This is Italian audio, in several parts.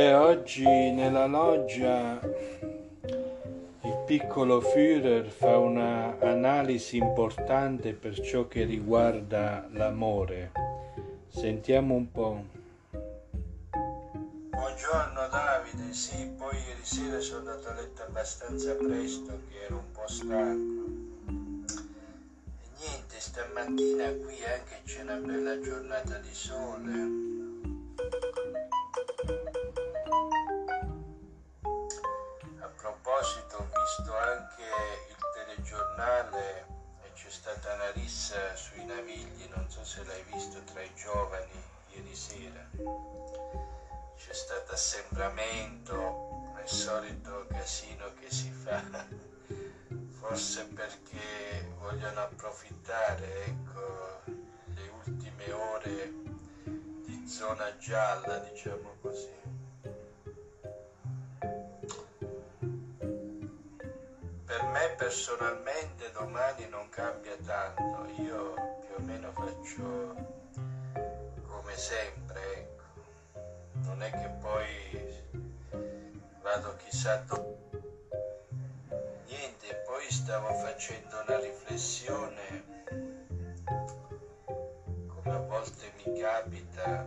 E oggi nella loggia il piccolo Führer fa un'analisi importante per ciò che riguarda l'amore. Sentiamo un po'. Buongiorno Davide, sì, poi ieri sera sono andato a letto abbastanza presto che ero un po' stanco. E niente, stamattina qui anche c'è una bella giornata di sole rissa sui Navigli, non so se l'hai visto tra i giovani ieri sera. C'è stato assembramento, il solito casino che si fa, forse perché vogliono approfittare, ecco, le ultime ore di zona gialla, diciamo così. Personalmente domani non cambia tanto, io più o meno faccio come sempre, ecco. Non è che poi vado chissà dove. Niente, poi stavo facendo una riflessione, come a volte mi capita,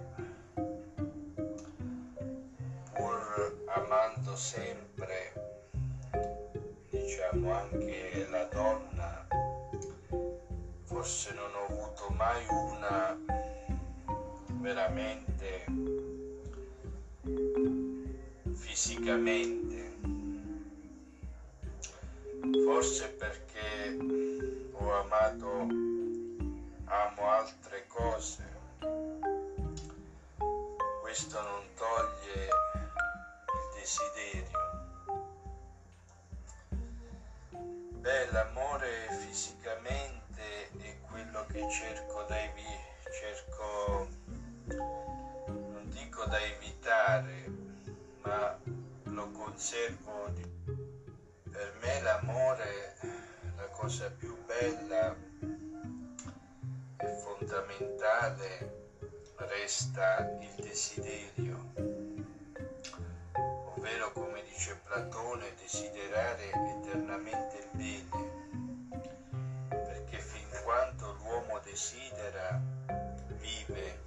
pur amando sempre diciamo anche la donna, forse non ho avuto mai una veramente fisicamente, forse perché ho amato, amo altre cose, questo non toglie il desiderio Beh, l'amore fisicamente è quello che cerco da, evi- cerco, non dico da evitare, ma lo conservo. Di... Per me l'amore, la cosa più bella e fondamentale resta il desiderio, ovvero come dice Platone, desiderare eternamente desidera, vive,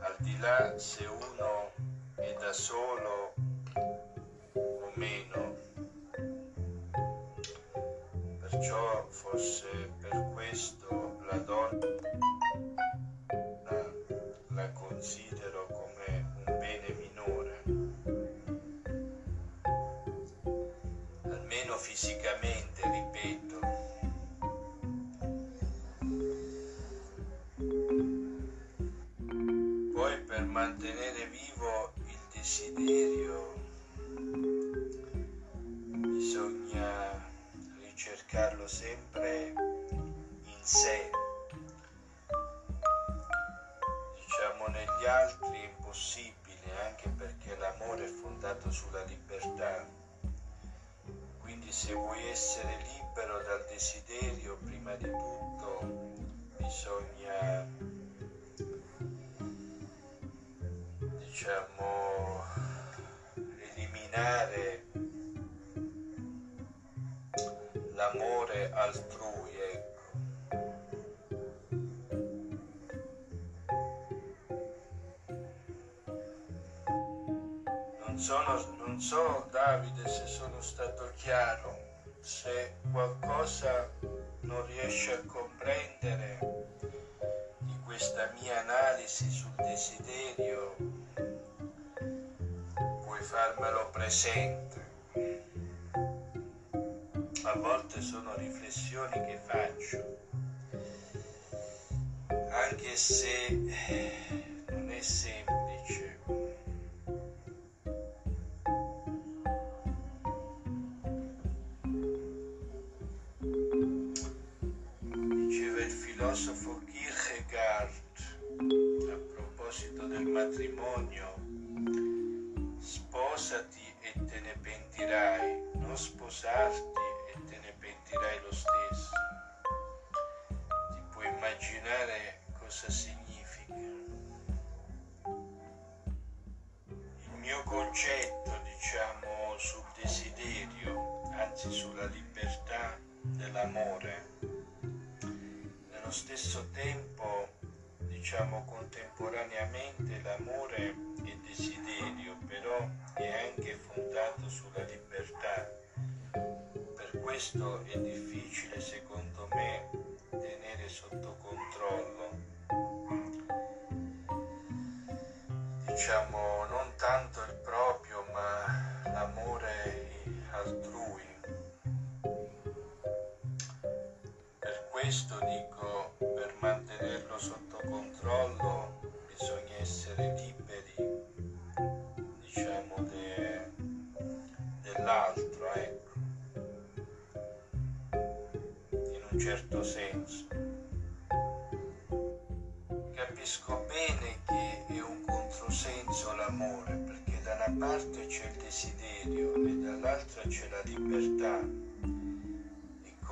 al di là se uno è da solo o meno. Perciò forse per questo la donna la considero come un bene minore, almeno fisicamente, in sé. Diciamo negli altri è impossibile anche perché l'amore è fondato sulla libertà. Quindi se vuoi essere libero dal desiderio, prima di tutto bisogna diciamo, eliminare l'amore altrui, sono, non so Davide se sono stato chiaro, se qualcosa non riesci a comprendere di questa mia analisi sul desiderio farmelo presente. A volte sono riflessioni che faccio, anche se non è semplice. filosofo Kierkegaard a proposito del matrimonio. Sposati e te ne pentirai, non sposarti e te ne pentirai lo stesso. Ti puoi immaginare cosa significa. Il mio concetto, diciamo, sul desiderio, anzi sulla libertà dell'amore nello stesso tempo, diciamo contemporaneamente, l'amore è desiderio, però è anche fondato sulla libertà. Per questo è difficile, secondo me, tenere sotto controllo. Diciamo non tanto il proprio, ma l'amore altrui. Per questo dico, per mantenerlo sotto controllo bisogna essere liberi, diciamo, de, dell'altro, ecco, in un certo senso. Capisco bene che è un controsenso l'amore, perché da una parte c'è il desiderio e dall'altra c'è la libertà.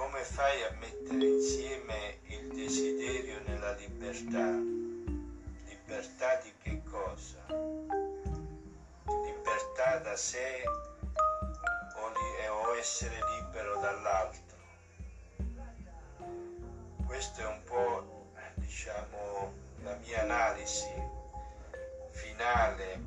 Come fai a mettere insieme il desiderio nella libertà? Libertà di che cosa? Libertà da sé o, o essere libero dall'altro? Questo è un po', diciamo, la mia analisi finale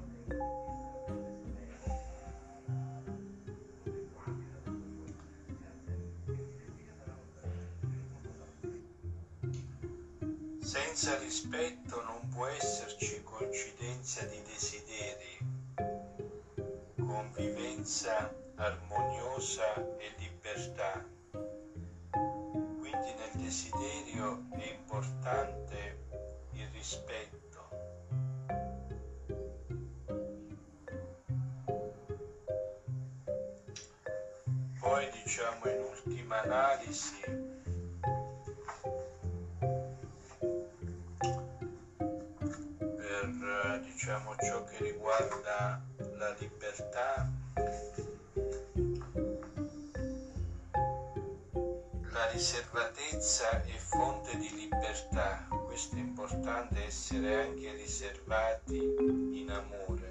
Senza rispetto non può esserci coincidenza di desideri, convivenza armoniosa e libertà. Quindi nel desiderio è importante il rispetto. Poi diciamo in ultima analisi per diciamo ciò che riguarda la libertà? La riservatezza è fonte di libertà. Questo è importante essere anche riservati in amore